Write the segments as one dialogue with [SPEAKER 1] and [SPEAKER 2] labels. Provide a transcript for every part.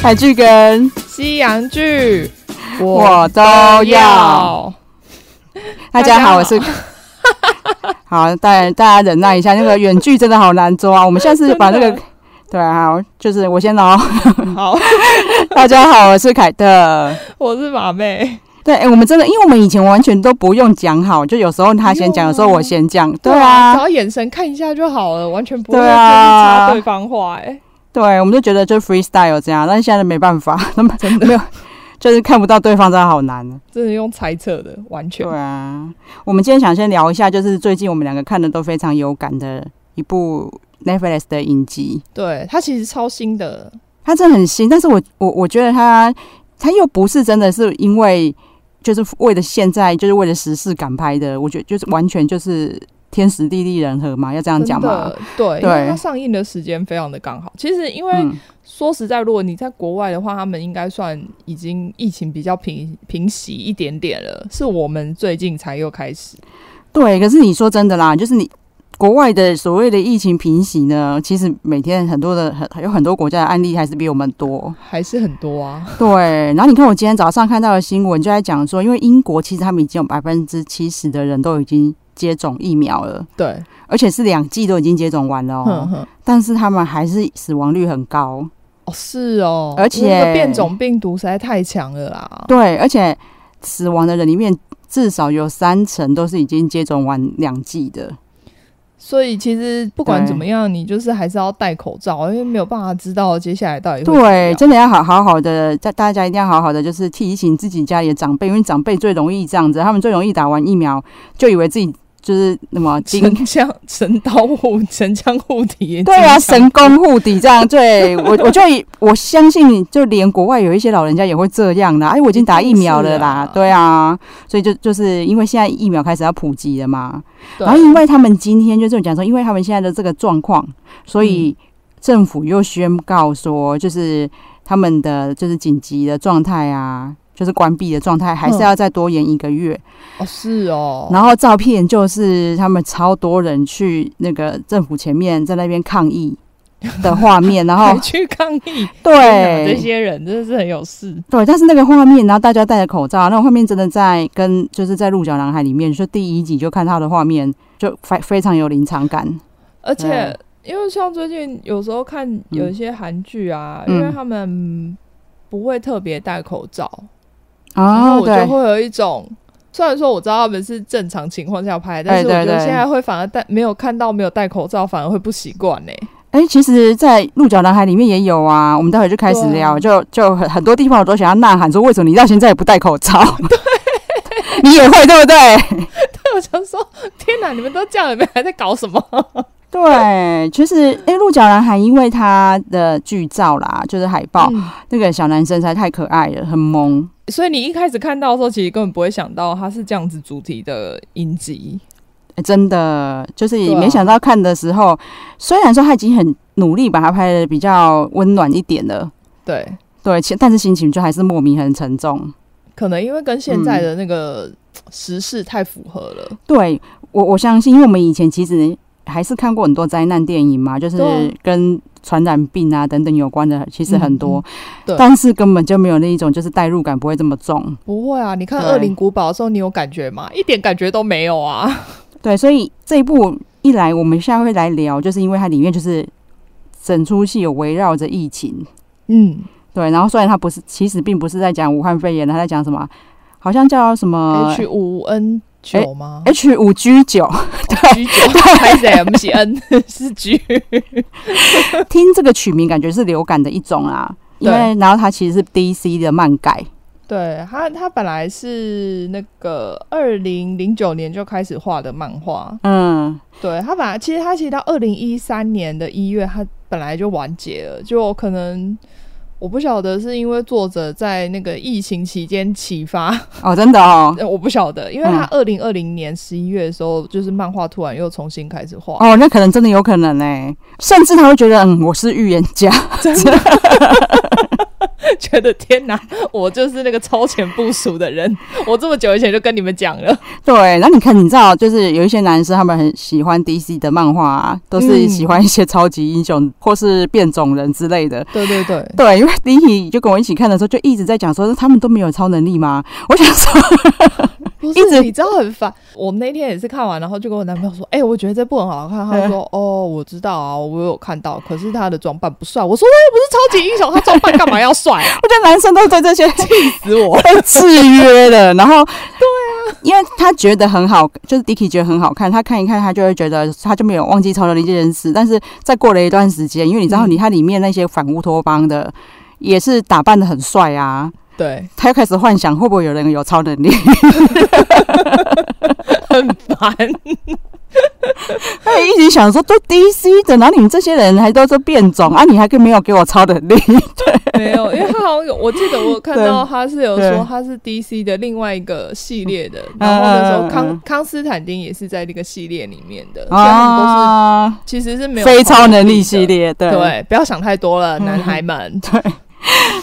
[SPEAKER 1] 海剧跟
[SPEAKER 2] 西洋剧
[SPEAKER 1] 我都要。大家好，我是 好，大家大家忍耐一下，那个远距真的好难做啊。我们下次 把那个对啊，就是我先喽。
[SPEAKER 2] 好，
[SPEAKER 1] 大家好，我是凯特，
[SPEAKER 2] 我是马妹。
[SPEAKER 1] 对，哎、欸，我们真的，因为我们以前完全都不用讲好，就有时候他先讲，有时候我先讲。对啊，
[SPEAKER 2] 只要眼神看一下就好了，完全不会插对方话。哎，
[SPEAKER 1] 对，我们就觉得就 freestyle 这样，但是现在没办法，那么真的没有，就是看不到对方，真的好难。
[SPEAKER 2] 真的用猜测的，完全。
[SPEAKER 1] 对啊，我们今天想先聊一下，就是最近我们两个看的都非常有感的一部 Netflix 的影集。
[SPEAKER 2] 对，它其实超新的，
[SPEAKER 1] 它真的很新，但是我我我觉得它它又不是真的是因为。就是为了现在，就是为了时事赶拍的，我觉得就是完全就是天时地利人和嘛，要这样讲嘛。
[SPEAKER 2] 对，对，因为它上映的时间非常的刚好。其实，因为、嗯、说实在，如果你在国外的话，他们应该算已经疫情比较平平息一点点了，是我们最近才又开始。
[SPEAKER 1] 对，可是你说真的啦，就是你。国外的所谓的疫情平息呢，其实每天很多的很有很多国家的案例还是比我们多，
[SPEAKER 2] 还是很多啊。
[SPEAKER 1] 对，然后你看我今天早上看到的新闻就在讲说，因为英国其实他们已经有百分之七十的人都已经接种疫苗了，
[SPEAKER 2] 对，
[SPEAKER 1] 而且是两剂都已经接种完了哦，但是他们还是死亡率很高。
[SPEAKER 2] 哦，是哦，
[SPEAKER 1] 而且
[SPEAKER 2] 变种病毒实在太强了啦，
[SPEAKER 1] 对，而且死亡的人里面至少有三成都是已经接种完两剂的。
[SPEAKER 2] 所以其实不管怎么样，你就是还是要戴口罩，因为没有办法知道接下来到底会
[SPEAKER 1] 对，真的要好好好的，在大家一定要好好的，就是提醒自己家里的长辈，因为长辈最容易这样子，他们最容易打完疫苗就以为自己。就是那么
[SPEAKER 2] 神枪 神刀护 神枪护体，
[SPEAKER 1] 对啊，神功护体这样。对我，我就我相信，就连国外有一些老人家也会这样的。哎，我已经打疫苗了啦，啊对啊，所以就就是因为现在疫苗开始要普及了嘛。然后因为他们今天就这么讲说，因为他们现在的这个状况，所以政府又宣告说，就是他们的就是紧急的状态啊。就是关闭的状态，还是要再多延一个月
[SPEAKER 2] 哦。是哦，
[SPEAKER 1] 然后照片就是他们超多人去那个政府前面，在那边抗议的 画面，然后
[SPEAKER 2] 去抗议。
[SPEAKER 1] 对，
[SPEAKER 2] 这些人真的是很有事。
[SPEAKER 1] 对，但是那个画面，然后大家戴着口罩，那个画面真的在跟就是在《鹿角男孩》里面，说第一集就看他的画面，就非非常有临场感。
[SPEAKER 2] 而且，因为像最近有时候看有一些韩剧啊，嗯、因为他们不会特别戴口罩。然后我就会有一种，虽然说我知道他们是正常情况下拍，但是我觉得现在会反而戴没有看到没有戴口罩，反而会不习惯呢。
[SPEAKER 1] 哎，其实，在《鹿角男孩》里面也有啊。我们待会就开始聊，就就很很多地方我都想要呐喊说，为什么你到现在也不戴口罩？对，你也会对不对？对，
[SPEAKER 2] 我想说，天哪，你们都这样，你们还在搞什么？
[SPEAKER 1] 对，其实哎，《鹿角男孩》因为他的剧照啦，就是海报，嗯、那个小男生实在太可爱了，很萌。
[SPEAKER 2] 所以你一开始看到的时候，其实根本不会想到它是这样子主题的影集，
[SPEAKER 1] 欸，真的就是也没想到看的时候，啊、虽然说他已经很努力把它拍的比较温暖一点了，
[SPEAKER 2] 对
[SPEAKER 1] 对，但是心情就还是莫名很沉重。
[SPEAKER 2] 可能因为跟现在的那个时事太符合了。嗯、
[SPEAKER 1] 对我我相信，因为我们以前其实还是看过很多灾难电影嘛，就是跟。传染病啊等等有关的其实很多，对，但是根本就没有那一种就是代入感不会这么重。
[SPEAKER 2] 不会啊，你看《恶灵古堡》的时候，你有感觉吗？一点感觉都没有啊。
[SPEAKER 1] 对，所以这一部一来，我们现在会来聊，就是因为它里面就是整出戏有围绕着疫情。嗯，对。然后虽然它不是，其实并不是在讲武汉肺炎，它在讲什么？好像叫什么
[SPEAKER 2] H 五 N 九吗
[SPEAKER 1] ？H 五 G 九，对，
[SPEAKER 2] 还是 M 是 N 是 G。
[SPEAKER 1] 听这个曲名，感觉是流感的一种啦。因为然后它其实是 DC 的漫改，
[SPEAKER 2] 对，它它本来是那个二零零九年就开始画的漫画。嗯，对，它本来其实它其实到二零一三年的一月，它本来就完结了，就可能。我不晓得是因为作者在那个疫情期间启发
[SPEAKER 1] 哦，真的哦，
[SPEAKER 2] 我不晓得，因为他二零二零年十一月的时候，就是漫画突然又重新开始画
[SPEAKER 1] 哦，那可能真的有可能呢，甚至他会觉得嗯，我是预言家，真的，
[SPEAKER 2] 觉得天哪，我就是那个超前部署的人。我这么久以前就跟你们讲了。
[SPEAKER 1] 对，那你看，你知道，就是有一些男生他们很喜欢 DC 的漫画啊，都是喜欢一些超级英雄或是变种人之类的。
[SPEAKER 2] 对对对，
[SPEAKER 1] 对，因为 Dicky 就跟我一起看的时候，就一直在讲说他们都没有超能力吗？我想说。
[SPEAKER 2] 不是，一直你知道很烦。我们那天也是看完，然后就跟我男朋友说：“哎、欸，我觉得这部很好看。”他说：“哦，我知道啊，我有看到，可是他的装扮不帅。”我说：“我又不是超级英雄，他装扮干嘛要帅啊？”
[SPEAKER 1] 我觉得男生都对这些气死我，被制约了。然后，对啊，因为他觉得很好，就是 Dicky 觉得很好看，他看一看，他就会觉得他就没有忘记超能力这件事。但是再过了一段时间，因为你知道，你他里面那些反乌托邦的也是打扮的很帅啊。
[SPEAKER 2] 对，
[SPEAKER 1] 他又开始幻想会不会有人有超能力
[SPEAKER 2] 很烦。
[SPEAKER 1] 他也一直想说，都 DC 的，然后你们这些人还都是变种啊，你还跟没有给我超能力？对，
[SPEAKER 2] 没有，因为他好像有，我记得我看到他是有说他是 DC 的另外一个系列的，然后那时候康康斯坦丁也是在那个系列里面的，所以他们都是其实是没有
[SPEAKER 1] 非超能力系列，对
[SPEAKER 2] 对，不要想太多了，男孩们，
[SPEAKER 1] 对。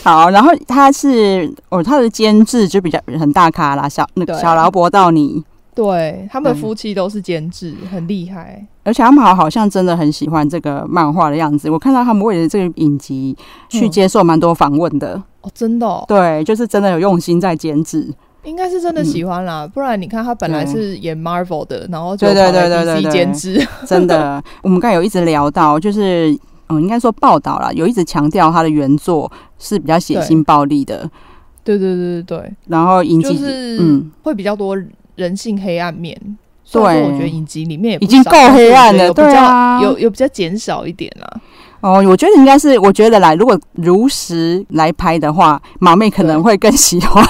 [SPEAKER 1] 好，然后他是哦，他的监制就比较很大咖啦，小那个小劳勃道尼，
[SPEAKER 2] 对，他们夫妻都是监制，很厉害，
[SPEAKER 1] 而且他们好好像真的很喜欢这个漫画的样子。我看到他们为了这个影集去接受蛮多访问的，
[SPEAKER 2] 哦，真的，
[SPEAKER 1] 对，就是真的有用心在监制，
[SPEAKER 2] 应该是真的喜欢啦，不然你看他本来是演 Marvel 的，然后就对对对对对监制，
[SPEAKER 1] 真的，我们刚才有一直聊到就是。嗯，应该说报道啦，有一直强调他的原作是比较血腥暴力的，
[SPEAKER 2] 对对对对对。
[SPEAKER 1] 然后影集
[SPEAKER 2] 就是嗯，会比较多人性黑暗面。对，我觉得影集里面也
[SPEAKER 1] 已经够黑暗了，对啊，
[SPEAKER 2] 有有比较减少一点啦。
[SPEAKER 1] 哦，我觉得应该是，我觉得来如果如实来拍的话，马妹可能会更喜欢。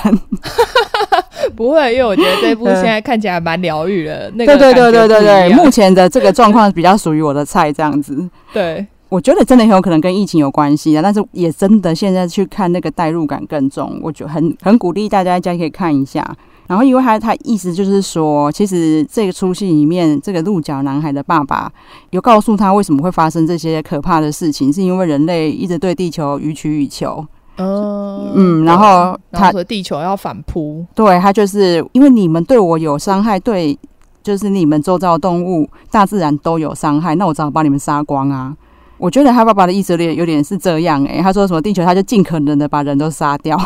[SPEAKER 2] 不会，因为我觉得这部现在看起来蛮疗愈的。那个
[SPEAKER 1] 对对对对对对，目前的这个状况比较属于我的菜，这样子。
[SPEAKER 2] 对。
[SPEAKER 1] 我觉得真的很有可能跟疫情有关系啊，但是也真的现在去看那个代入感更重，我觉得很很鼓励大家家可以看一下。然后因为他他意思就是说，其实这个出戏里面这个鹿角男孩的爸爸有告诉他为什么会发生这些可怕的事情，是因为人类一直对地球予取予求。嗯嗯，然后他
[SPEAKER 2] 说地球要反扑，
[SPEAKER 1] 对他就是因为你们对我有伤害，对，就是你们周遭的动物、大自然都有伤害，那我只好把你们杀光啊。我觉得他爸爸的意思有点有点是这样哎、欸，他说什么地球他就尽可能的把人都杀掉，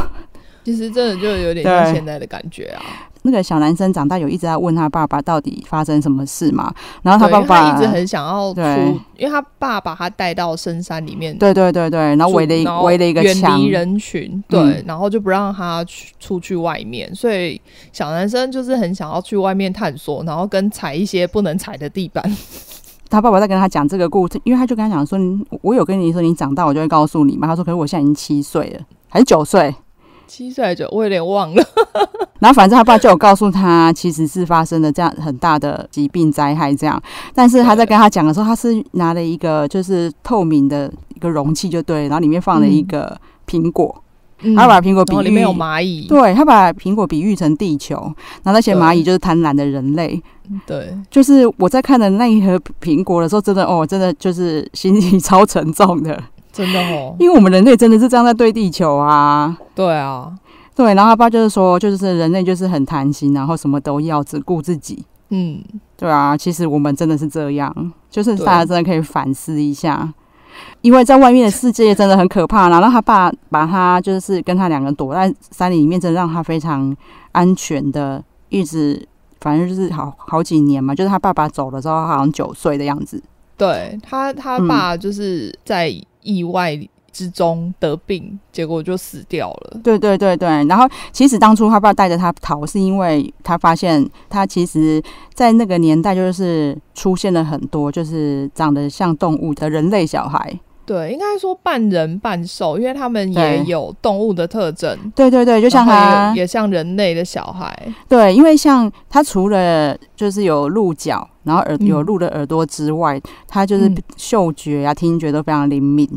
[SPEAKER 2] 其实真的就有点像现在的感觉啊。
[SPEAKER 1] 那个小男生长大有一直在问他爸爸到底发生什么事嘛，然后他爸爸
[SPEAKER 2] 他一直很想要出，因为他爸把他带到深山里面，
[SPEAKER 1] 对对对对，然后围了一围了一个
[SPEAKER 2] 远离人群，对、嗯，然后就不让他去出去外面，所以小男生就是很想要去外面探索，然后跟踩一些不能踩的地板。
[SPEAKER 1] 他爸爸在跟他讲这个故事，因为他就跟他讲说：“我有跟你说，你长大我就会告诉你嘛。”他说：“可是我现在已经七岁了，还是九岁？
[SPEAKER 2] 七岁还是九？我有点忘了。”
[SPEAKER 1] 然后反正他爸就有告诉他，其实是发生了这样很大的疾病灾害这样。但是他在跟他讲的时候，他是拿了一个就是透明的一个容器，就对，然后里面放了一个苹果。嗯嗯、他把苹果比喻
[SPEAKER 2] 里面有蚂蚁，
[SPEAKER 1] 对，他把苹果比喻成地球，然后那些蚂蚁就是贪婪的人类。
[SPEAKER 2] 对，
[SPEAKER 1] 就是我在看的那一盒苹果的时候，真的哦，真的就是心情 超沉重的，
[SPEAKER 2] 真的哦，
[SPEAKER 1] 因为我们人类真的是这样在对地球啊。
[SPEAKER 2] 对啊，
[SPEAKER 1] 对，然后他爸就是说，就是人类就是很贪心，然后什么都要，只顾自己。嗯，对啊，其实我们真的是这样，就是大家真的可以反思一下。因为在外面的世界真的很可怕，然后他爸把他就是跟他两个人躲在山里面，真的让他非常安全的，一直反正就是好好几年嘛。就是他爸爸走了之后，好像九岁的样子。
[SPEAKER 2] 对他，他爸就是在意外之中得病，结果就死掉了。
[SPEAKER 1] 对对对对。然后其实当初他爸带着他逃，是因为他发现他其实，在那个年代就是出现了很多就是长得像动物的人类小孩。
[SPEAKER 2] 对，应该说半人半兽，因为他们也有动物的特征。
[SPEAKER 1] 对对对，就像他
[SPEAKER 2] 也像人类的小孩。
[SPEAKER 1] 对，因为像他除了就是有鹿角，然后耳有鹿的耳朵之外，他、嗯、就是嗅觉啊、听觉都非常灵敏。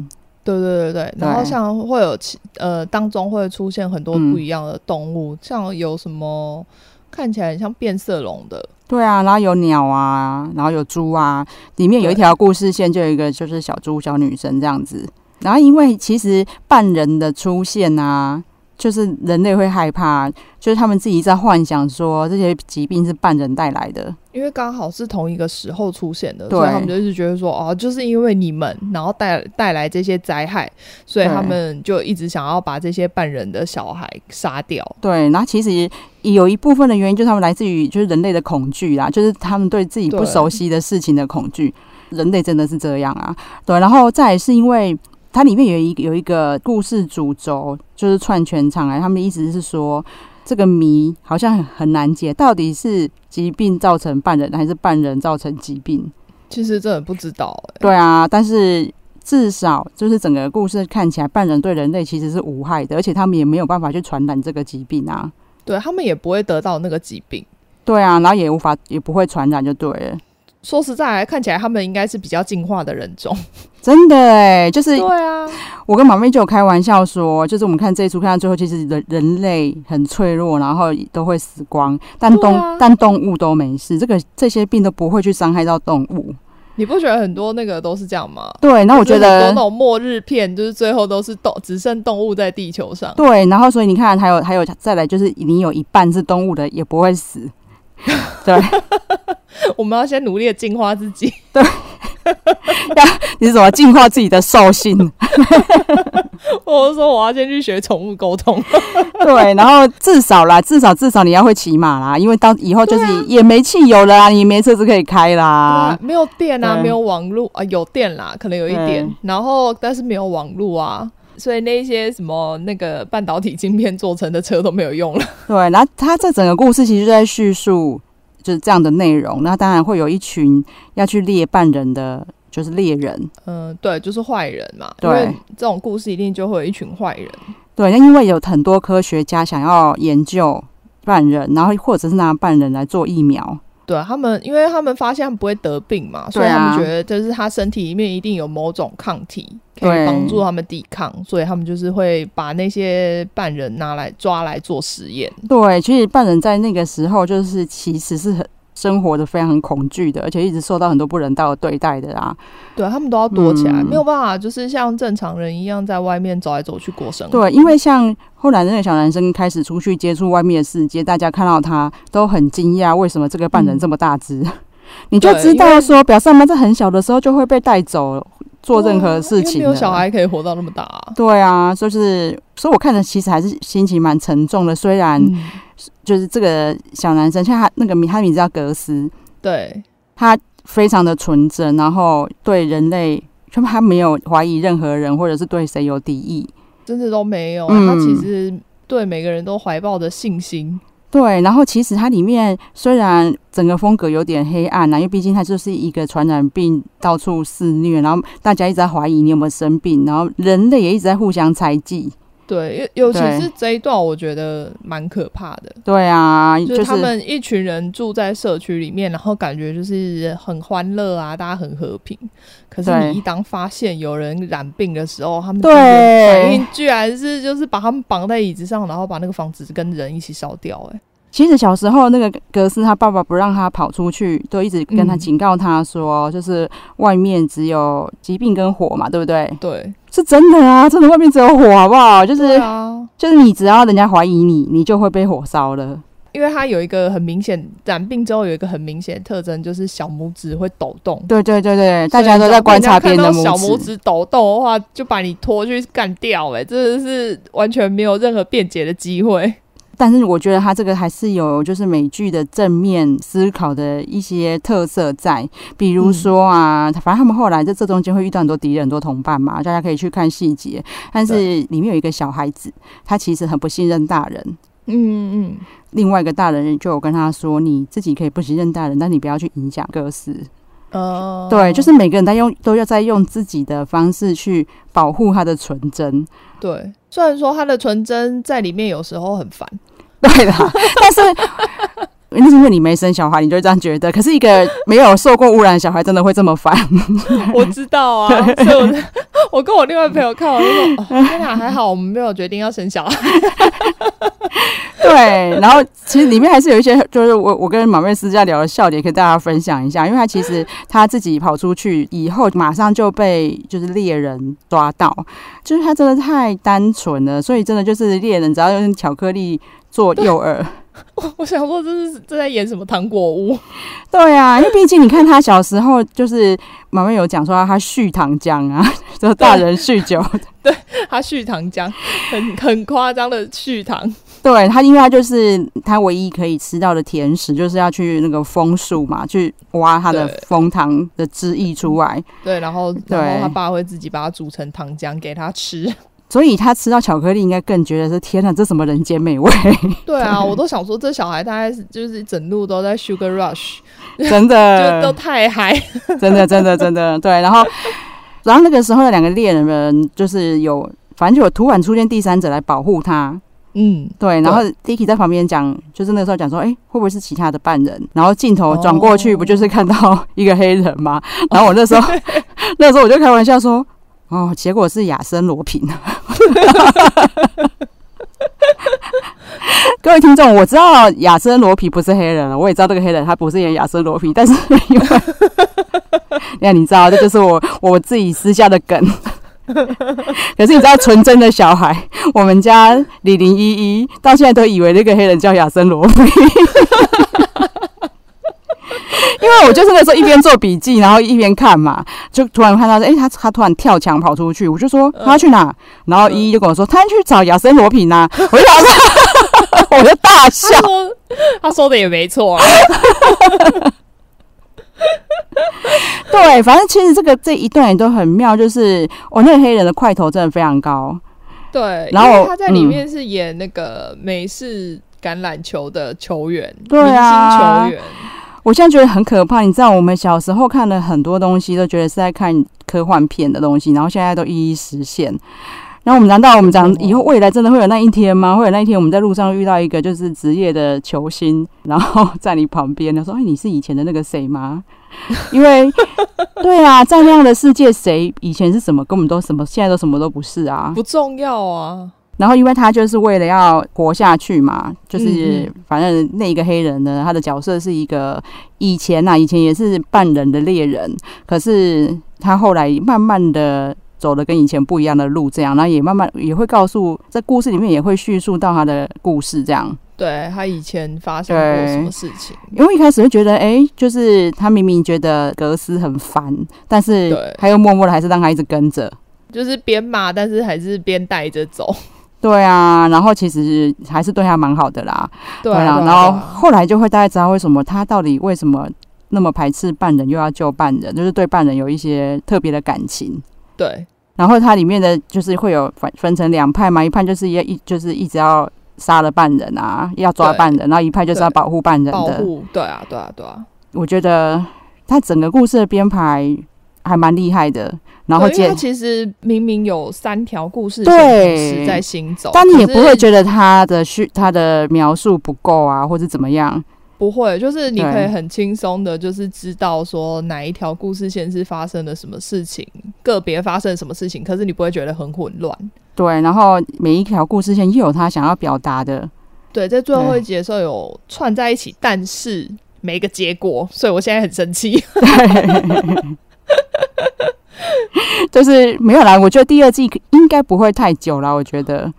[SPEAKER 2] 对对对对，然后像会有呃当中会出现很多不一样的动物，嗯、像有什么看起来很像变色龙的。
[SPEAKER 1] 对啊，然后有鸟啊，然后有猪啊，里面有一条故事线，就有一个就是小猪小女生这样子。然后因为其实半人的出现啊。就是人类会害怕，就是他们自己在幻想说这些疾病是半人带来的，
[SPEAKER 2] 因为刚好是同一个时候出现的，所以他们就是觉得说，哦，就是因为你们，然后带带来这些灾害，所以他们就一直想要把这些半人的小孩杀掉。
[SPEAKER 1] 对，然后其实有一部分的原因就是他们来自于就是人类的恐惧啦，就是他们对自己不熟悉的事情的恐惧。人类真的是这样啊，对，然后再是因为。它里面有一有一个故事主轴，就是串全场来。他们的意思是说，这个谜好像很很难解，到底是疾病造成半人，还是半人造成疾病？
[SPEAKER 2] 其实真的不知道欸。
[SPEAKER 1] 对啊，但是至少就是整个故事看起来，半人对人类其实是无害的，而且他们也没有办法去传染这个疾病啊。
[SPEAKER 2] 对，他们也不会得到那个疾病。
[SPEAKER 1] 对啊，然后也无法也不会传染，就对了。
[SPEAKER 2] 说实在，看起来他们应该是比较进化的人种，
[SPEAKER 1] 真的哎，就是
[SPEAKER 2] 对啊。
[SPEAKER 1] 我跟马妹就有开玩笑说，就是我们看这一出看到最后，其实人人类很脆弱，然后都会死光，但动、啊、但动物都没事，这个这些病都不会去伤害到动物。
[SPEAKER 2] 你不觉得很多那个都是这样吗？
[SPEAKER 1] 对，那我觉得
[SPEAKER 2] 很多那种末日片，就是最后都是动只剩动物在地球上。
[SPEAKER 1] 对，然后所以你看，还有还有再来，就是你有一半是动物的，也不会死。对。
[SPEAKER 2] 我们要先努力的净化自己。
[SPEAKER 1] 对，要 你是怎么净化自己的兽性？
[SPEAKER 2] 我是说，我要先去学宠物沟通。
[SPEAKER 1] 对，然后至少啦，至少至少你要会骑马啦，因为到以后就是也没汽油了啊，你没车子可以开啦，
[SPEAKER 2] 没有电啊，没有网络啊，有电啦，可能有一点，然后但是没有网络啊，所以那些什么那个半导体晶片做成的车都没有用了。
[SPEAKER 1] 对，然后他这整个故事其实就在叙述。就是这样的内容，那当然会有一群要去猎半人的，就是猎人。
[SPEAKER 2] 嗯，对，就是坏人嘛。对，这种故事一定就会有一群坏人。
[SPEAKER 1] 对，那因为有很多科学家想要研究半人，然后或者是拿半人来做疫苗。
[SPEAKER 2] 对他们，因为他们发现他们不会得病嘛，所以他们觉得就是他身体里面一定有某种抗体可以帮助他们抵抗，所以他们就是会把那些半人拿来抓来做实验。
[SPEAKER 1] 对，其实半人在那个时候就是其实是很。生活的非常很恐惧的，而且一直受到很多不人道的对待的啊！
[SPEAKER 2] 对，他们都要躲起来，嗯、没有办法，就是像正常人一样在外面走来走去过生活。
[SPEAKER 1] 对，因为像后来那个小男生开始出去接触外面的世界，大家看到他都很惊讶，为什么这个半人这么大只？嗯、你就知道说，表示他们在很小的时候就会被带走做任何事情。没
[SPEAKER 2] 有小孩可以活到那么大、啊。
[SPEAKER 1] 对啊，就是所以我看着其实还是心情蛮沉重的，虽然。嗯就是这个小男生，像他那个名，他的名字叫格斯，
[SPEAKER 2] 对，
[SPEAKER 1] 他非常的纯真，然后对人类，他他没有怀疑任何人，或者是对谁有敌意，
[SPEAKER 2] 真的都没有。嗯、他其实对每个人都怀抱着信心。
[SPEAKER 1] 对，然后其实它里面虽然整个风格有点黑暗呐，因为毕竟它就是一个传染病到处肆虐，然后大家一直在怀疑你有没有生病，然后人类也一直在互相猜忌。
[SPEAKER 2] 对，尤尤其是这一段，我觉得蛮可怕的。
[SPEAKER 1] 对啊，
[SPEAKER 2] 就是他们一群人住在社区里面，然后感觉就是很欢乐啊，大家很和平。可是你一当发现有人染病的时候，他们对反应居然是就是把他们绑在椅子上，然后把那个房子跟人一起烧掉。哎，
[SPEAKER 1] 其实小时候那个格斯他爸爸不让他跑出去，都一直跟他警告他说，就是外面只有疾病跟火嘛，对不对？
[SPEAKER 2] 对。
[SPEAKER 1] 是真的啊，真的外面只有火，好不好？就是，啊、就是你只要人家怀疑你，你就会被火烧了。
[SPEAKER 2] 因为他有一个很明显染病之后有一个很明显的特征，就是小拇指会抖动。
[SPEAKER 1] 对对对对，大家都在观察别人的拇指。
[SPEAKER 2] 小拇指抖动的话，就把你拖去干掉，欸，哎，真的是完全没有任何辩解的机会。
[SPEAKER 1] 但是我觉得他这个还是有就是美剧的正面思考的一些特色在，比如说啊，嗯、反正他们后来在这中间会遇到很多敌人、很多同伴嘛，大家可以去看细节。但是里面有一个小孩子，他其实很不信任大人。嗯嗯。另外一个大人就有跟他说：“你自己可以不信任大人，但你不要去影响格斯。”哦。对，就是每个人在用都要在用自己的方式去保护他的纯真。
[SPEAKER 2] 对，虽然说他的纯真在里面有时候很烦。
[SPEAKER 1] 对啦，但是那是因为你没生小孩，你就这样觉得。可是一个没有受过污染的小孩，真的会这么烦？
[SPEAKER 2] 我知道啊，所以我我跟我另外朋友看，我就说：“ 天哪，还好我们没有决定要生小孩。”
[SPEAKER 1] 对，然后其实里面还是有一些，就是我我跟马妹私下聊的笑点，可以大家分享一下。因为他其实 他自己跑出去以后，马上就被就是猎人抓到，就是他真的太单纯了，所以真的就是猎人只要用巧克力做诱饵。
[SPEAKER 2] 我我想说，这是这在演什么糖果屋？
[SPEAKER 1] 对啊，因为毕竟你看他小时候，就是马妹有讲说他续糖浆啊，就大人酗酒，
[SPEAKER 2] 对，他续糖浆，很很夸张的续糖。
[SPEAKER 1] 对他，因为他就是他唯一可以吃到的甜食，就是要去那个枫树嘛，去挖它的枫糖的汁液出来。
[SPEAKER 2] 对，然后然后他爸会自己把它煮成糖浆给他吃。
[SPEAKER 1] 所以他吃到巧克力，应该更觉得是天哪，这什么人间美味？
[SPEAKER 2] 对啊，我都想说，这小孩大概就是整路都在 sugar rush，
[SPEAKER 1] 真的
[SPEAKER 2] 就都太嗨，
[SPEAKER 1] 真的真的真的对。然后，然后那个时候的两个猎人们就是有，反正就有突然出现第三者来保护他。嗯，对。然后 Dicky 在旁边讲，就是那个时候讲说，哎、欸，会不会是其他的犯人？然后镜头转过去，不就是看到一个黑人吗？然后我那时候，那时候我就开玩笑说。哦，结果是亚森罗平。各位听众，我知道亚森罗皮不是黑人了，我也知道这个黑人他不是演亚森罗皮，但是因为，那你知道，这就是我我自己私下的梗。可是你知道，纯真的小孩，我们家李零一一到现在都以为那个黑人叫亚森罗苹。因为我就是那时候一边做笔记，然后一边看嘛，就突然看到，哎、欸，他他突然跳墙跑出去，我就说他去哪？然后依依就跟我说，他去找亚森罗苹啊！我就我就大笑，他说，
[SPEAKER 2] 他说的也没错啊。
[SPEAKER 1] 对，反正其实这个这一段也都很妙，就是我那个黑人的块头真的非常高。
[SPEAKER 2] 对，然后他在里面是演那个美式橄榄球的球员，对啊，星球员。
[SPEAKER 1] 我现在觉得很可怕，你知道，我们小时候看的很多东西，都觉得是在看科幻片的东西，然后现在都一一实现。然后我们难道我们讲以后未来真的会有那一天吗？会有那一天，我们在路上遇到一个就是职业的球星，然后在你旁边，他说：“哎，你是以前的那个谁吗？” 因为对啊，在那样的世界，谁以前是什么，根本都什么，现在都什么都不是啊，
[SPEAKER 2] 不重要啊。
[SPEAKER 1] 然后，因为他就是为了要活下去嘛，就是反正那一个黑人呢，他的角色是一个以前呐、啊，以前也是半人的猎人，可是他后来慢慢的走的跟以前不一样的路，这样，然后也慢慢也会告诉在故事里面也会叙述到他的故事，这样。
[SPEAKER 2] 对，他以前发生过什么事情？
[SPEAKER 1] 因为一开始会觉得，哎，就是他明明觉得格斯很烦，但是他又默默的还是让他一直跟着，
[SPEAKER 2] 就是边骂，但是还是边带着走。
[SPEAKER 1] 对啊，然后其实还是对他蛮好的啦。
[SPEAKER 2] 对啊，对啊，
[SPEAKER 1] 然后后来就会大概知道为什么他到底为什么那么排斥半人，又要救半人，就是对半人有一些特别的感情。
[SPEAKER 2] 对，
[SPEAKER 1] 然后它里面的就是会有分分成两派嘛，一派就是要一就是一直要杀了半人啊，要抓半人，然后一派就是要保护半人的。保
[SPEAKER 2] 护，对啊，对啊，对啊。
[SPEAKER 1] 我觉得他整个故事的编排还蛮厉害的。然后，他
[SPEAKER 2] 其实明明有三条故事线在行走，
[SPEAKER 1] 但你也不会觉得他的叙他的描述不够啊，或者怎么样？
[SPEAKER 2] 不会，就是你可以很轻松的，就是知道说哪一条故事线是发生了什么事情，个别发生什么事情，可是你不会觉得很混乱。
[SPEAKER 1] 对，然后每一条故事线又有他想要表达的。
[SPEAKER 2] 对，在最后一集的时候有串在一起，但是没个结果，所以我现在很生气。对
[SPEAKER 1] 就是没有啦，我觉得第二季应该不会太久了。我觉得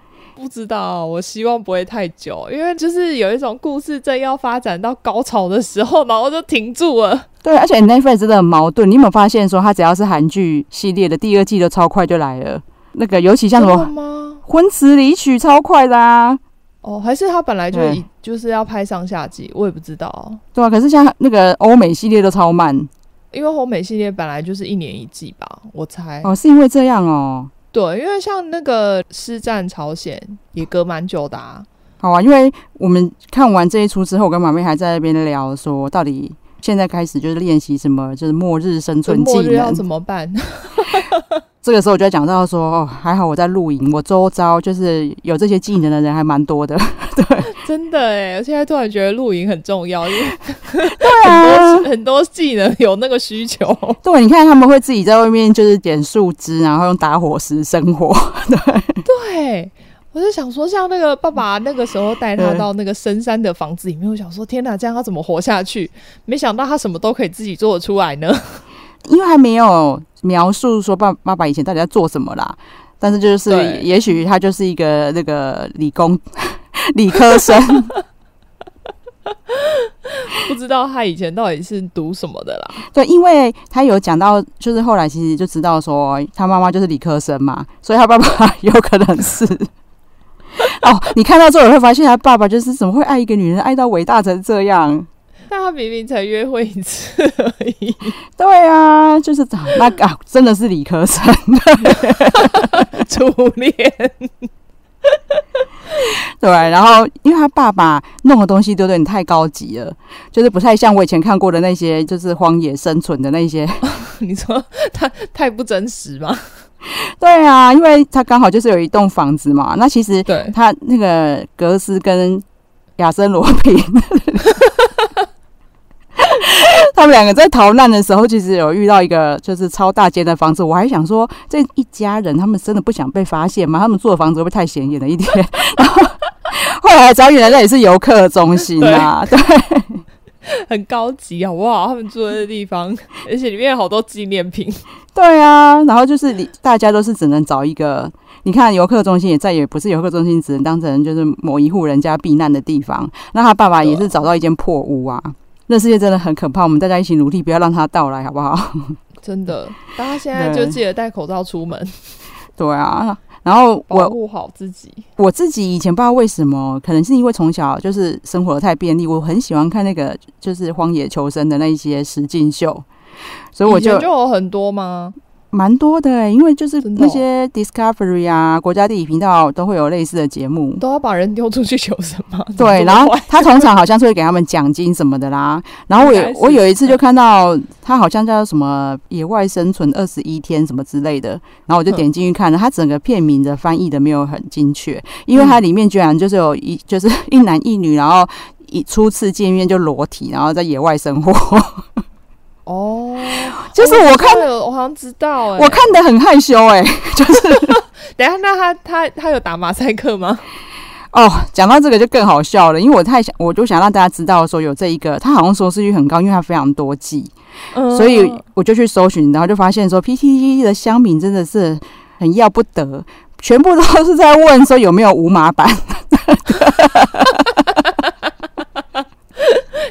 [SPEAKER 2] 不知道，我希望不会太久，因为就是有一种故事正要发展到高潮的时候，然后就停住了。
[SPEAKER 1] 对，而且 Netflix 真的很矛盾。你有没有发现说，它只要是韩剧系列的第二季都超快就来了？那个尤其像什么《婚词离曲》超快的、啊。
[SPEAKER 2] 哦，还是他本来就就是要拍上下集，我也不知道。
[SPEAKER 1] 对啊，可是像那个欧美系列都超慢。
[SPEAKER 2] 因为欧美系列本来就是一年一季吧，我猜。
[SPEAKER 1] 哦，是因为这样哦。
[SPEAKER 2] 对，因为像那个《师战朝鲜》也隔蛮久的啊。
[SPEAKER 1] 好啊，因为我们看完这一出之后，我跟马妹还在那边聊说，到底现在开始就是练习什么，就是末日生存技能，
[SPEAKER 2] 怎么办？
[SPEAKER 1] 这个时候我就讲到说，哦，还好我在露营，我周遭就是有这些技能的人还蛮多的。对，
[SPEAKER 2] 真的哎，我现在突然觉得露营很重要，因为
[SPEAKER 1] 对啊，
[SPEAKER 2] 很多很多技能有那个需求。
[SPEAKER 1] 对，你看他们会自己在外面就是捡树枝，然后用打火石生火。对
[SPEAKER 2] 对，我就想说，像那个爸爸那个时候带他到那个深山的房子里面，我想说，天哪，这样他怎么活下去？没想到他什么都可以自己做得出来呢。
[SPEAKER 1] 因为还没有描述说爸爸爸以前到底在做什么啦，但是就是也许他就是一个那个理工 理科生，
[SPEAKER 2] 不知道他以前到底是读什么的啦。
[SPEAKER 1] 对，因为他有讲到，就是后来其实就知道说他妈妈就是理科生嘛，所以他爸爸 有可能是 哦。你看到之后会发现，他爸爸就是怎么会爱一个女人爱到伟大成这样？
[SPEAKER 2] 但他明明才约会一次而已。
[SPEAKER 1] 对啊，就是那个、啊、真的是理科生，
[SPEAKER 2] 初恋。
[SPEAKER 1] 对，然后因为他爸爸弄的东西都有点太高级了，就是不太像我以前看过的那些，就是荒野生存的那些。
[SPEAKER 2] 你说他太不真实吗？
[SPEAKER 1] 对啊，因为他刚好就是有一栋房子嘛。那其实他那个格斯跟亚森罗平。他们两个在逃难的时候，其实有遇到一个就是超大间的房子。我还想说，这一家人他们真的不想被发现吗？他们住的房子会不会太显眼了一点？然后后来才知道，原来那里是游客中心啊，对，
[SPEAKER 2] 很高级好不好？他们住的地方，而且里面有好多纪念品。
[SPEAKER 1] 对啊，然后就是你大家都是只能找一个，你看游客中心也再也不是游客中心，只能当成就是某一户人家避难的地方。那他爸爸也是找到一间破屋啊。那世界真的很可怕，我们大家一起努力，不要让它到来，好不好？
[SPEAKER 2] 真的，大家现在就记得戴口罩出门。
[SPEAKER 1] 对啊，然后我
[SPEAKER 2] 保护好自己。
[SPEAKER 1] 我自己以前不知道为什么，可能是因为从小就是生活得太便利，我很喜欢看那个就是荒野求生的那一些实境秀，所以我就
[SPEAKER 2] 就有很多吗？
[SPEAKER 1] 蛮多的、欸，因为就是那些 Discovery 啊，国家地理频道都会有类似的节目，
[SPEAKER 2] 都要把人丢出去求生吗？
[SPEAKER 1] 对，然后他通常好像是会给他们奖金什么的啦。然后我有我有一次就看到他好像叫什么野外生存二十一天什么之类的，然后我就点进去看了，他整个片名的翻译的没有很精确，因为它里面居然就是有一就是一男一女，然后一初次见面就裸体，然后在野外生活。
[SPEAKER 2] 哦，
[SPEAKER 1] 就是我看，
[SPEAKER 2] 我好像知道，哎，
[SPEAKER 1] 我看的很害羞，哎，就是，
[SPEAKER 2] 等下，那他他他有打马赛克吗？
[SPEAKER 1] 哦，讲到这个就更好笑了，因为我太想，我就想让大家知道说有这一个，他好像收视率很高，因为他非常多季，嗯，所以我就去搜寻，然后就发现说 PTT 的香饼真的是很要不得，全部都是在问说有没有无码版。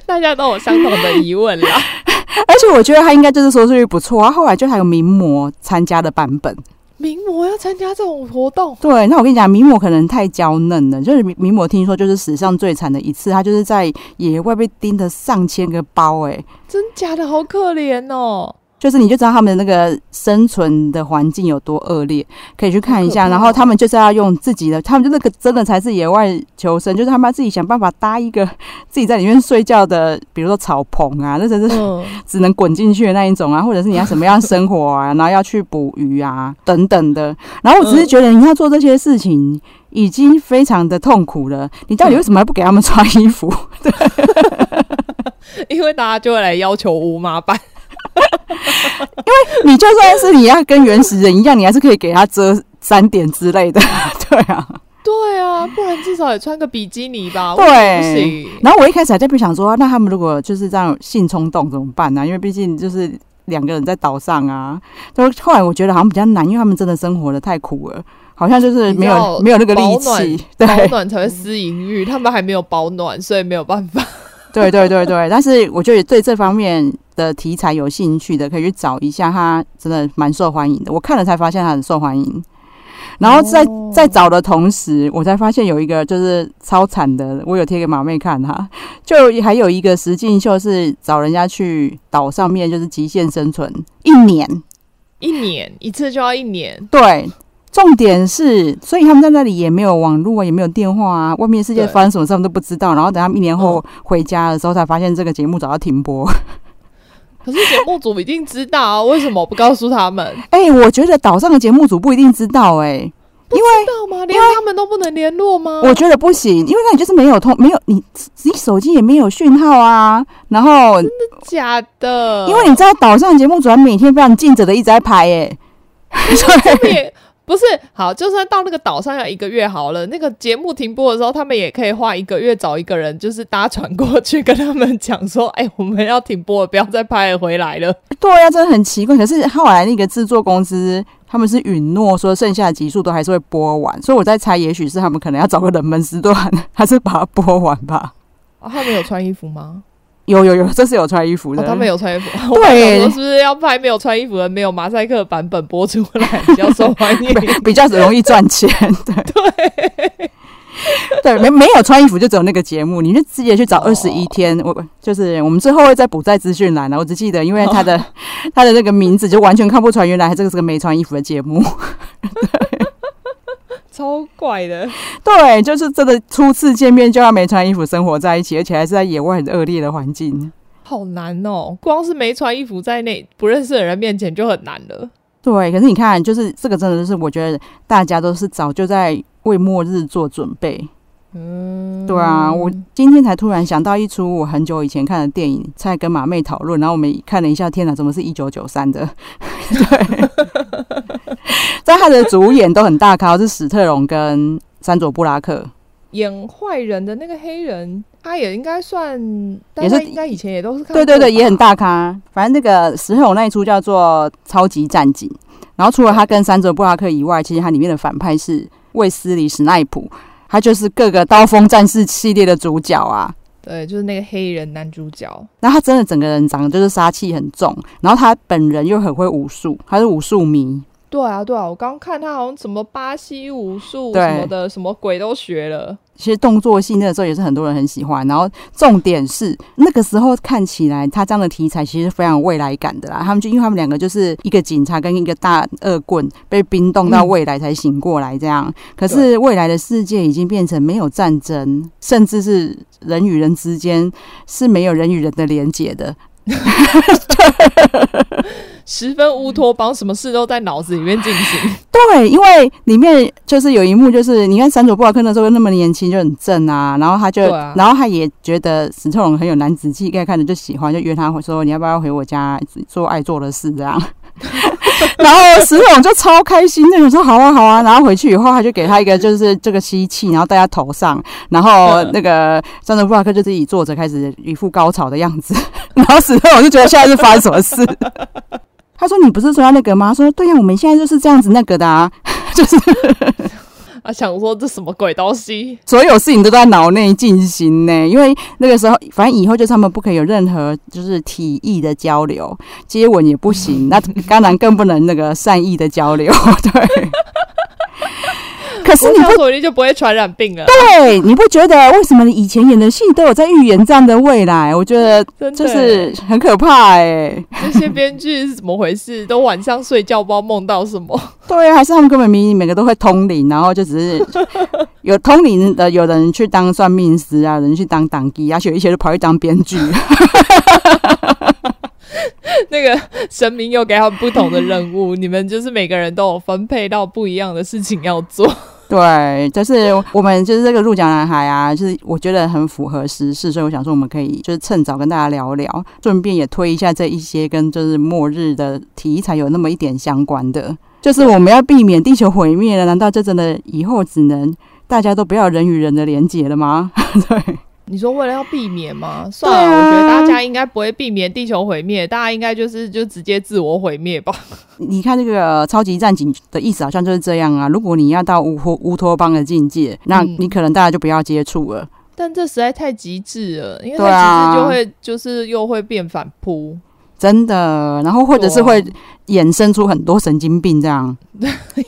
[SPEAKER 2] 大家都有相同的疑问啦，
[SPEAKER 1] 而且我觉得他应该就是收视率不错啊。后来就还有名模参加的版本，
[SPEAKER 2] 名模要参加这种活动？
[SPEAKER 1] 对，那我跟你讲，名模可能太娇嫩了。就是名模听说就是史上最惨的一次，他就是在野外被叮的上千个包，哎，
[SPEAKER 2] 真假的，好可怜哦。
[SPEAKER 1] 就是你就知道他们的那个生存的环境有多恶劣，可以去看一下。然后他们就是要用自己的，他们就那个真的才是野外求生，就是他们要自己想办法搭一个 自己在里面睡觉的，比如说草棚啊，那真是 只能滚进去的那一种啊，或者是你要什么样生活啊，然后要去捕鱼啊等等的。然后我只是觉得你要做这些事情已经非常的痛苦了，你到底为什么还不给他们穿衣服？对，
[SPEAKER 2] 因为大家就会来要求无码版。
[SPEAKER 1] 因为你就算是你要跟原始人一样，你还是可以给他遮三点之类的，对啊，
[SPEAKER 2] 对啊，不然至少也穿个比基尼吧。
[SPEAKER 1] 对，然后我一开始还在不想说，那他们如果就是这样性冲动怎么办呢？因为毕竟就是两个人在岛上啊。就后来我觉得好像比较难，因为他们真的生活的太苦了，好像就是没有没有那个力气，对，
[SPEAKER 2] 保暖才会私淫欲，他们还没有保暖，所以没有办法。
[SPEAKER 1] 对对对对，但是我觉得对这方面的题材有兴趣的，可以去找一下，它真的蛮受欢迎的。我看了才发现它很受欢迎，然后在在找的同时，我才发现有一个就是超惨的，我有贴给马妹看哈，就还有一个实境秀是找人家去岛上面就是极限生存一年，
[SPEAKER 2] 一年一次就要一年，
[SPEAKER 1] 对。重点是，所以他们在那里也没有网络啊，也没有电话啊，外面世界发生什么事他们都不知道。然后等他们一年后回家的时候，才发现这个节目早要停播。
[SPEAKER 2] 可是节目组一定知道啊，为什么不告诉他们？
[SPEAKER 1] 哎、欸，我觉得岛上的节目组不一定知道、欸，哎，
[SPEAKER 2] 不知道吗？连他们都不能联络吗？
[SPEAKER 1] 我觉得不行，因为那你就是没有通，没有你，你手机也没有讯号啊。然后
[SPEAKER 2] 真的假的？
[SPEAKER 1] 因为你知道岛上的节目组每天非常尽责的一直在拍、欸，哎，
[SPEAKER 2] 所以。不是，好，就算到那个岛上要一个月好了。那个节目停播的时候，他们也可以花一个月找一个人，就是搭船过去跟他们讲说：“哎、欸，我们要停播了，不要再拍，回来了。”
[SPEAKER 1] 对呀、啊，真的很奇怪。可是后来那个制作公司他们是允诺说，剩下的集数都还是会播完，所以我在猜，也许是他们可能要找个冷门时段，还是把它播完吧。
[SPEAKER 2] 啊，他们有穿衣服吗？
[SPEAKER 1] 有有有，这是有穿衣服的。
[SPEAKER 2] 哦、他们有穿衣服。
[SPEAKER 1] 对，
[SPEAKER 2] 是不是要拍没有穿衣服的、没有马赛克版本播出来比较受欢迎，
[SPEAKER 1] 比较容易赚钱？对
[SPEAKER 2] 对
[SPEAKER 1] 对，没没有穿衣服就只有那个节目，你就直接去找二十一天。哦、我就是我们最后会再补在资讯栏了。我只记得，因为他的、哦、他的那个名字就完全看不出来，原来这个是个没穿衣服的节目。对
[SPEAKER 2] 超怪的，
[SPEAKER 1] 对，就是真的初次见面就要没穿衣服生活在一起，而且还是在野外很恶劣的环境，
[SPEAKER 2] 好难哦！光是没穿衣服在那不认识的人面前就很难了。
[SPEAKER 1] 对，可是你看，就是这个真的就是，我觉得大家都是早就在为末日做准备。嗯，对啊，我今天才突然想到一出我很久以前看的电影，在跟马妹讨论，然后我们看了一下，天哪，怎么是一九九三的？对，在他的主演都很大咖，是史特龙跟山佐布拉克
[SPEAKER 2] 演坏人的那个黑人，他也应该算，也是应该以前也都是看，
[SPEAKER 1] 对对对，也很大咖。反正那个史特龙那一出叫做《超级战警》，然后除了他跟山佐布拉克以外，其实他里面的反派是卫斯理史奈普。他就是各个刀锋战士系列的主角啊，
[SPEAKER 2] 对，就是那个黑人男主角。
[SPEAKER 1] 然后他真的整个人长得就是杀气很重，然后他本人又很会武术，他是武术迷。
[SPEAKER 2] 对啊，对啊，我刚看他好像什么巴西武术什么的，什么鬼都学了。
[SPEAKER 1] 其实动作戏那个时候也是很多人很喜欢。然后重点是那个时候看起来他这样的题材其实非常有未来感的啦。他们就因为他们两个就是一个警察跟一个大恶棍被冰冻到未来才醒过来这样。嗯、可是未来的世界已经变成没有战争，甚至是人与人之间是没有人与人的连结的。
[SPEAKER 2] 十分乌托邦，什么事都在脑子里面进行。
[SPEAKER 1] 对，因为里面就是有一幕，就是你看山佐布拉克那时候那么年轻，就很正啊。然后他就，啊、然后他也觉得史特龙很有男子气概，看着就喜欢，就约他说：“你要不要回我家做爱做的事？”这样。然后史特龙就超开心，那种说：“好啊，好啊。”然后回去以后，他就给他一个就是这个吸气，然后戴在头上。然后那个桑德布拉克就自己坐着，开始一副高潮的样子。然后史特龙就觉得现在是发生什么事。他说：“你不是说要那个吗？”说：“对呀，我们现在就是这样子那个的啊，就是
[SPEAKER 2] 啊，想说这什么鬼东西，
[SPEAKER 1] 所有事情都在脑内进行呢。因为那个时候，反正以后就是他们不可以有任何就是体意的交流，接吻也不行，那当然更不能那个善意的交流，对。” 可是你不，
[SPEAKER 2] 你就不会传染病了。
[SPEAKER 1] 对，你不觉得为什么你以前演的戏都有在预言这样的未来？我觉得就是很可怕哎、欸。
[SPEAKER 2] 这些编剧是怎么回事？都晚上睡觉不知道梦到什么？
[SPEAKER 1] 对，还是他们根本明明每个都会通灵，然后就只是有通灵的，有人去当算命师啊，有人去当党机啊，有一些就跑去当编剧。
[SPEAKER 2] 那个神明又给他们不同的任务，你们就是每个人都有分配到不一样的事情要做。
[SPEAKER 1] 对，就是我们就是这个鹿角男孩啊，就是我觉得很符合时事，所以我想说我们可以就是趁早跟大家聊聊，顺便也推一下这一些跟就是末日的题材有那么一点相关的，就是我们要避免地球毁灭了。难道这真的以后只能大家都不要人与人的连结了吗？对。
[SPEAKER 2] 你说为了要避免吗？算了，啊、我觉得大家应该不会避免地球毁灭，大家应该就是就直接自我毁灭吧。
[SPEAKER 1] 你看这个超级战警的意思好像就是这样啊。如果你要到乌托乌托邦的境界，那你可能大家就不要接触了。
[SPEAKER 2] 但这实在太极致了，因为太极致就会就是又会变反扑。
[SPEAKER 1] 真的，然后或者是会衍生出很多神经病这
[SPEAKER 2] 样，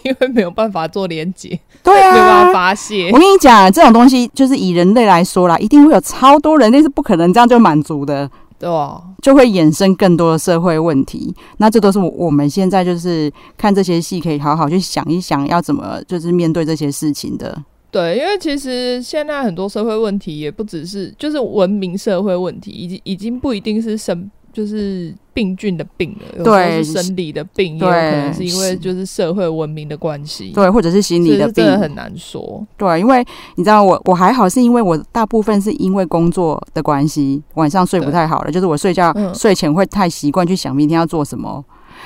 [SPEAKER 2] 因为没有办法做连接，
[SPEAKER 1] 对啊，
[SPEAKER 2] 没有办法发泄。
[SPEAKER 1] 我跟你讲，这种东西就是以人类来说啦，一定会有超多人类是不可能这样就满足的，
[SPEAKER 2] 对啊，
[SPEAKER 1] 就会衍生更多的社会问题。那这都是我们现在就是看这些戏，可以好好去想一想，要怎么就是面对这些事情的。
[SPEAKER 2] 对，因为其实现在很多社会问题也不只是就是文明社会问题，已经已经不一定是生。就是病菌的病了，对，是生理的病，对，也有可能是因为就是社会文明的关系，
[SPEAKER 1] 对，或者是心理的病，
[SPEAKER 2] 真的很难说。
[SPEAKER 1] 对，因为你知道我我还好，是因为我大部分是因为工作的关系，晚上睡不太好了，就是我睡觉睡前会太习惯去想明天要做什么，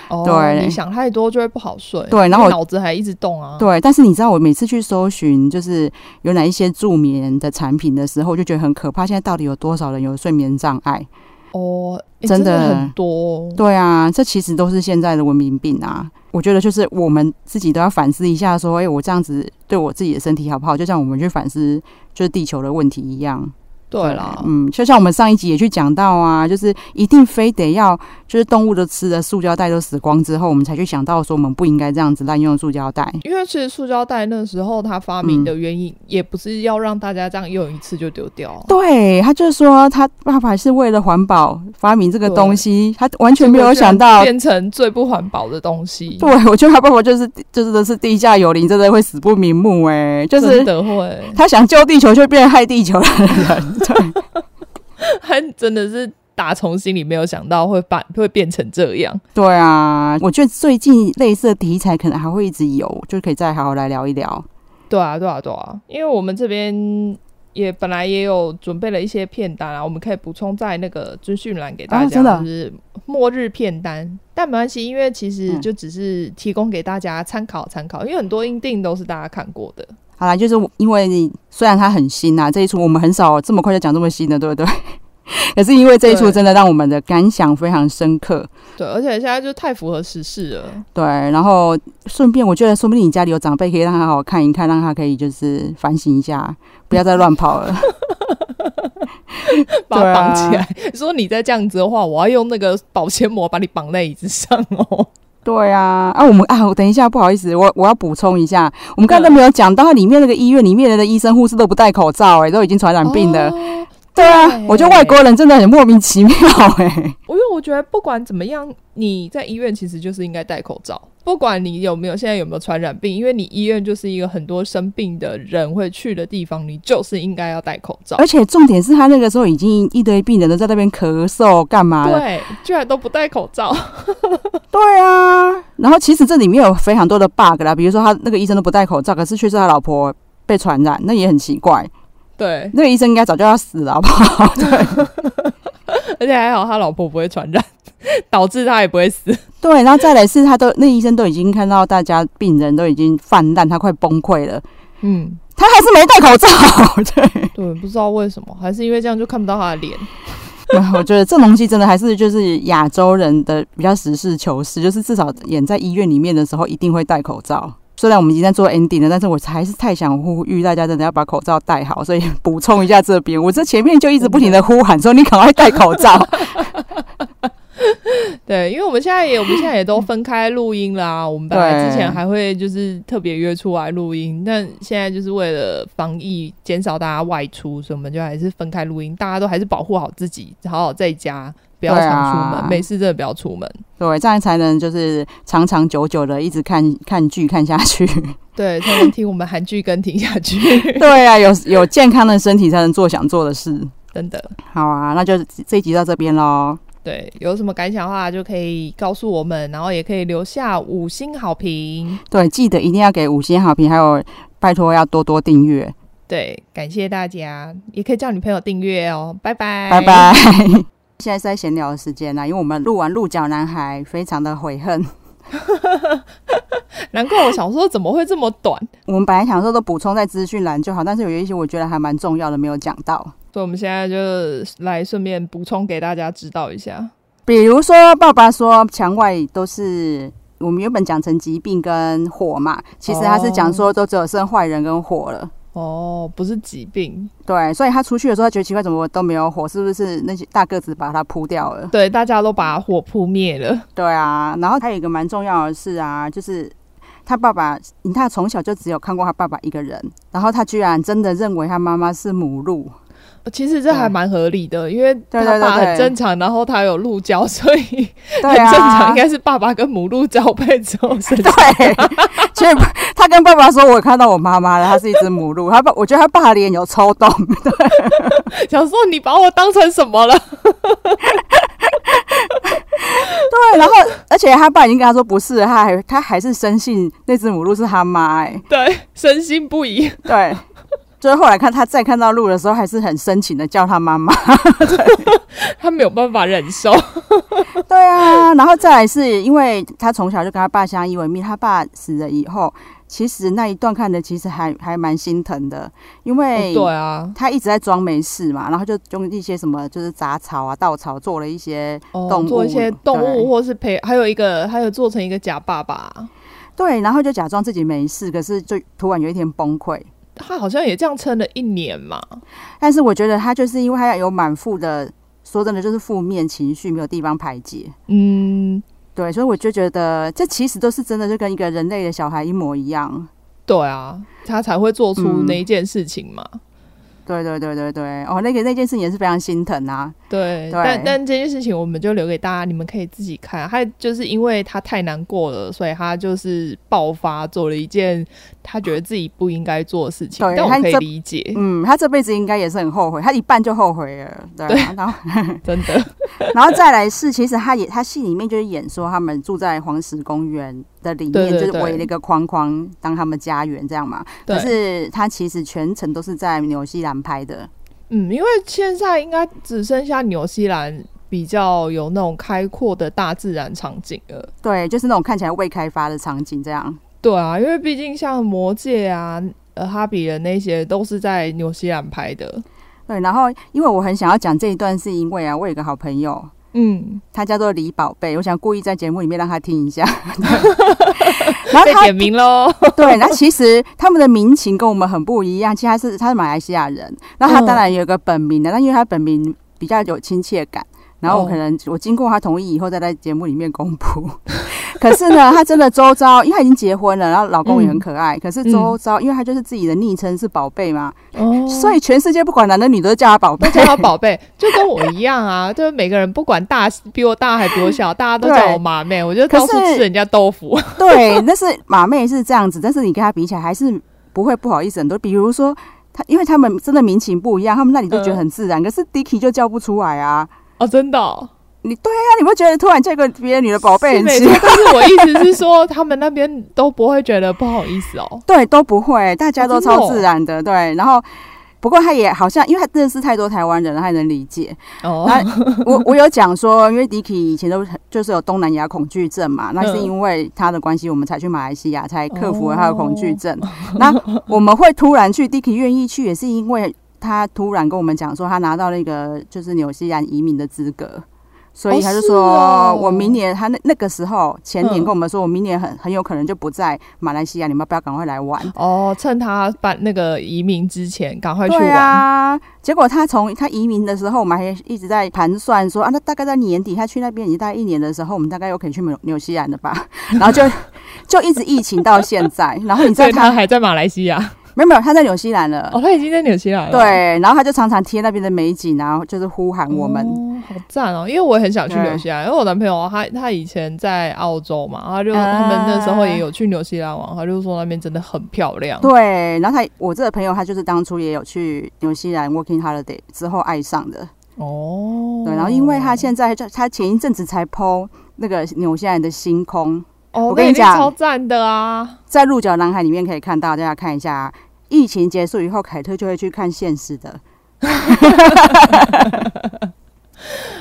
[SPEAKER 2] 哦、对，你想太多就会不好睡。
[SPEAKER 1] 对，然后我
[SPEAKER 2] 脑子还一直动啊。
[SPEAKER 1] 对，但是你知道，我每次去搜寻就是有哪一些助眠的产品的时候，就觉得很可怕。现在到底有多少人有睡眠障碍？
[SPEAKER 2] 哦，真的，很多。
[SPEAKER 1] 对啊，这其实都是现在的文明病啊。我觉得就是我们自己都要反思一下，说，哎，我这样子对我自己的身体好不好？就像我们去反思就是地球的问题一样。
[SPEAKER 2] 对啦，
[SPEAKER 1] 嗯，就像我们上一集也去讲到啊，就是一定非得要，就是动物都吃的塑胶袋都死光之后，我们才去想到说我们不应该这样子滥用塑胶袋。
[SPEAKER 2] 因为其实塑胶袋那时候它发明的原因，也不是要让大家这样用一次就丢掉。
[SPEAKER 1] 对，他就是说他爸爸是为了环保发明这个东西，他完全没有想到
[SPEAKER 2] 变成最不环保的东西。
[SPEAKER 1] 对，我觉得他爸爸就是就是的是地下有灵，真的会死不瞑目哎，就是
[SPEAKER 2] 真的会，
[SPEAKER 1] 他想救地球，却变害地球的人。对，
[SPEAKER 2] 还真的是打从心里没有想到会办会变成这样。
[SPEAKER 1] 对啊，我觉得最近类似的题材可能还会一直有，就可以再好好来聊一聊。
[SPEAKER 2] 对啊，对啊，对啊，因为我们这边也本来也有准备了一些片单啊，我们可以补充在那个资讯栏给大家，就是末日片单。但没关系，因为其实就只是提供给大家参考参考，因为很多音定都是大家看过的。
[SPEAKER 1] 好啦，就是因为虽然它很新呐，这一出我们很少这么快就讲这么新的，对不对？可是因为这一出真的让我们的感想非常深刻。
[SPEAKER 2] 对，而且现在就太符合时事了。
[SPEAKER 1] 对，然后顺便我觉得，说不定你家里有长辈，可以让他好好看一看，让他可以就是反省一下，不要再乱跑了。
[SPEAKER 2] 把他绑起来，啊、说你再这样子的话，我要用那个保鲜膜把你绑在椅子上哦。
[SPEAKER 1] 对啊，啊，我们啊，我等一下，不好意思，我我要补充一下，我们刚才都没有讲到，它里面那个医院里面的医生护士都不戴口罩，欸，哎，都已经传染病了。哦对啊，我觉得外国人真的很莫名其妙哎、欸。
[SPEAKER 2] 因为我觉得不管怎么样，你在医院其实就是应该戴口罩，不管你有没有现在有没有传染病，因为你医院就是一个很多生病的人会去的地方，你就是应该要戴口罩。
[SPEAKER 1] 而且重点是他那个时候已经一堆病人都在那边咳嗽干嘛？
[SPEAKER 2] 对，居然都不戴口罩。
[SPEAKER 1] 对啊，然后其实这里面有非常多的 bug 啦，比如说他那个医生都不戴口罩，可是却是他老婆被传染，那也很奇怪。
[SPEAKER 2] 对，
[SPEAKER 1] 那个医生应该早就要死了，好不好？对，
[SPEAKER 2] 而且还好他老婆不会传染，导致他也不会死。
[SPEAKER 1] 对，然后再来是，他都那医生都已经看到大家病人都已经泛滥，他快崩溃了。嗯，他还是没戴口罩。对，
[SPEAKER 2] 对，不知道为什么，还是因为这样就看不到他的脸。
[SPEAKER 1] 我觉得这东西真的还是就是亚洲人的比较实事求是，就是至少演在医院里面的时候一定会戴口罩。虽然我们已经在做 ending 了，但是我还是太想呼吁大家真的要把口罩戴好，所以补充一下这边。我这前面就一直不停的呼喊说：“你赶快戴口罩。”
[SPEAKER 2] 对，因为我们现在也我们现在也都分开录音啦。我们本来之前还会就是特别约出来录音，但现在就是为了防疫，减少大家外出，所以我们就还是分开录音。大家都还是保护好自己，好好在家。不要常出门，啊、没事真的不要出门。
[SPEAKER 1] 对，这样才能就是长长久久的一直看看剧看下去。
[SPEAKER 2] 对，才能听我们韩剧跟听下去。
[SPEAKER 1] 对啊，有有健康的身体才能做想做的事。
[SPEAKER 2] 真的。
[SPEAKER 1] 好啊，那就这一集到这边喽。
[SPEAKER 2] 对，有什么感想的话就可以告诉我们，然后也可以留下五星好评。
[SPEAKER 1] 对，记得一定要给五星好评，还有拜托要多多订阅。
[SPEAKER 2] 对，感谢大家，也可以叫女朋友订阅哦。拜拜，
[SPEAKER 1] 拜拜。现在是在闲聊的时间啦，因为我们录完《鹿角男孩》，非常的悔恨。
[SPEAKER 2] 难怪我想说怎么会这么短？
[SPEAKER 1] 我们本来想说都补充在资讯栏就好，但是有一些我觉得还蛮重要的没有讲到，
[SPEAKER 2] 所以我们现在就来顺便补充给大家知道一下。
[SPEAKER 1] 比如说，爸爸说墙外都是我们原本讲成疾病跟火嘛，其实他是讲说都只有剩坏人跟火了。
[SPEAKER 2] 哦，不是疾病，
[SPEAKER 1] 对，所以他出去的时候，他觉得奇怪，怎么都没有火？是不是那些大个子把他扑掉了？
[SPEAKER 2] 对，大家都把火扑灭了。
[SPEAKER 1] 对啊，然后还有一个蛮重要的事啊，就是他爸爸，你看他从小就只有看过他爸爸一个人，然后他居然真的认为他妈妈是母鹿。
[SPEAKER 2] 其实这还蛮合理的，因为他爸很正常，然后他有鹿角，所以很正常，应该是爸爸跟母鹿交配之后生。
[SPEAKER 1] 对，所以他跟爸爸说：“我看到我妈妈了，她是一只母鹿。”他爸，我觉得他爸脸有抽动，对，
[SPEAKER 2] 想说你把我当成什么了？
[SPEAKER 1] 对，然后而且他爸已经跟他说不是，他还他还是深信那只母鹿是他妈，哎，
[SPEAKER 2] 对，深信不疑，
[SPEAKER 1] 对。就是后来看他再看到鹿的时候，还是很深情的叫他妈妈，对，
[SPEAKER 2] 他没有办法忍受。
[SPEAKER 1] 对啊，然后再来是因为他从小就跟他爸相依为命，他爸死了以后，其实那一段看的其实还还蛮心疼的，因为对啊，他一直在装没事嘛，然后就用一些什么就是杂草啊、稻草做了一些动物，
[SPEAKER 2] 哦、做一些动物或是陪，还有一个还有做成一个假爸爸，
[SPEAKER 1] 对，然后就假装自己没事，可是就突然有一天崩溃。
[SPEAKER 2] 他好像也这样撑了一年嘛，
[SPEAKER 1] 但是我觉得他就是因为他有满腹的。说真的，就是负面情绪没有地方排解。嗯，对，所以我就觉得这其实都是真的，就跟一个人类的小孩一模一样。
[SPEAKER 2] 对啊，他才会做出那一件事情嘛。嗯
[SPEAKER 1] 对对对对对，哦，那个那件事情也是非常心疼啊。
[SPEAKER 2] 对，對但但这件事情我们就留给大家，你们可以自己看。他就是因为他太难过了，所以他就是爆发做了一件他觉得自己不应该做的事情。对，但我可以理解。
[SPEAKER 1] 嗯，他这辈子应该也是很后悔，他一半就后悔了。对，对然后
[SPEAKER 2] 真的，
[SPEAKER 1] 然后再来是，其实他也他戏里面就是演说他们住在黄石公园。的里面对对对，就是围了一个框框当他们家园这样嘛，可是他其实全程都是在纽西兰拍的。
[SPEAKER 2] 嗯，因为现在应该只剩下纽西兰比较有那种开阔的大自然场景了。
[SPEAKER 1] 对，就是那种看起来未开发的场景这样。
[SPEAKER 2] 对啊，因为毕竟像魔戒啊、呃哈比人那些都是在纽西兰拍的。
[SPEAKER 1] 对，然后因为我很想要讲这一段，是因为啊，我有个好朋友。嗯，他叫做李宝贝，我想故意在节目里面让他听一下，
[SPEAKER 2] 然后他点名喽。
[SPEAKER 1] 对，那其实他们的民情跟我们很不一样。其实他是他是马来西亚人，那他当然有个本名的，但因为他本名比较有亲切感。然后我可能我经过他同意以后再在节目里面公布，可是呢，她真的周遭，因为她已经结婚了，然后老公也很可爱。可是周遭，因为她就是自己的昵称是宝贝嘛，所以全世界不管男的女的都叫她宝贝，
[SPEAKER 2] 叫她宝贝，就跟我一样啊。就是每个人不管大比我大还比我小，大家都叫我马妹。我就到处吃人家豆腐。
[SPEAKER 1] 对，但是马妹是这样子，但是你跟她比起来还是不会不好意思很多。比如说他，因为他们真的民情不一样，他们那里都觉得很自然，可是 Dicky 就叫不出来啊。
[SPEAKER 2] 哦，真的、哦，
[SPEAKER 1] 你对啊，你不觉得突然叫个别的女的宝贝很奇怪？
[SPEAKER 2] 但是我意思是说，他们那边都不会觉得不好意思哦。
[SPEAKER 1] 对，都不会，大家都超自然的。对，然后不过他也好像，因为他认识太多台湾人了，他也能理解。哦，那我我有讲说，因为 Dicky 以前都就是有东南亚恐惧症嘛，那是因为他的关系，我们才去马来西亚，才克服了他的恐惧症。哦、那我们会突然去，Dicky 愿意去，也是因为。他突然跟我们讲说，他拿到那个就是纽西兰移民的资格，所以他就说，我明年他那那个时候前年跟我们说，我明年很很有可能就不在马来西亚，你们不要赶快来玩
[SPEAKER 2] 哦，趁他办那个移民之前赶快去玩。对
[SPEAKER 1] 啊，结果他从他移民的时候，我们还一直在盘算说啊，那大概在年底他去那边已经大概一年的时候，我们大概又可以去纽纽西兰了吧？然后就就一直疫情到现在，然后你知道他
[SPEAKER 2] 还在马来西亚。
[SPEAKER 1] 没有没有，他在纽西兰了。
[SPEAKER 2] 哦，他已经在纽西兰了。
[SPEAKER 1] 对，然后他就常常贴那边的美景，然后就是呼喊我们。
[SPEAKER 2] 哦，好赞哦！因为我也很想去纽西兰，因为我男朋友他他以前在澳洲嘛，他就、呃、他们那时候也有去纽西兰玩，他就说那边真的很漂亮。
[SPEAKER 1] 对，然后他我这个朋友他就是当初也有去纽西兰 working holiday 之后爱上的。哦。对，然后因为他现在就他前一阵子才 po 那个纽西兰的星空。哦，我跟你讲，
[SPEAKER 2] 超赞的啊！
[SPEAKER 1] 在鹿角男孩里面可以看到，大家看一下。疫情结束以后，凯特就会去看现实的。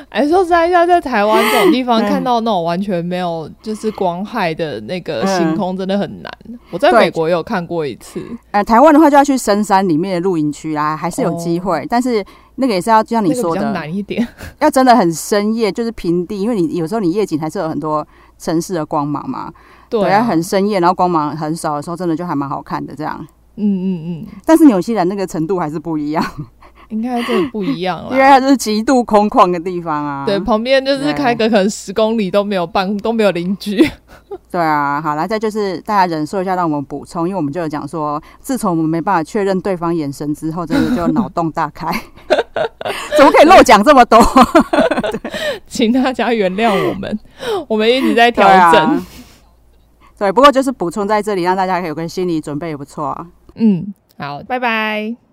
[SPEAKER 2] 哎，说实在，要在台湾这种地方看 到那种完全没有就是光害的那个星空，真的很难。嗯、我在美国也有看过一次。
[SPEAKER 1] 呃，台湾的话就要去深山里面的露营区啦，还是有机会。哦、但是那个也是要就像你说的，
[SPEAKER 2] 难一点。
[SPEAKER 1] 要真的很深夜，就是平地，因为你有时候你夜景还是有很多城市的光芒嘛。对、啊，对，要很深夜，然后光芒很少的时候，真的就还蛮好看的这样。嗯嗯嗯，但是纽西兰那个程度还是不一样，
[SPEAKER 2] 应该真的不一样了，
[SPEAKER 1] 因为它就是极度空旷的地方啊。
[SPEAKER 2] 对，旁边就是开个可能十公里都没有半都没有邻居。
[SPEAKER 1] 对啊，好来，再就是大家忍受一下，让我们补充，因为我们就有讲说，自从我们没办法确认对方眼神之后，真的就脑洞大开，怎么可以漏讲这么多？
[SPEAKER 2] 对请大家原谅我们，我们一直在调整。
[SPEAKER 1] 对，不过就是补充在这里，让大家有个心理准备也不错啊。
[SPEAKER 2] 嗯，好，拜拜。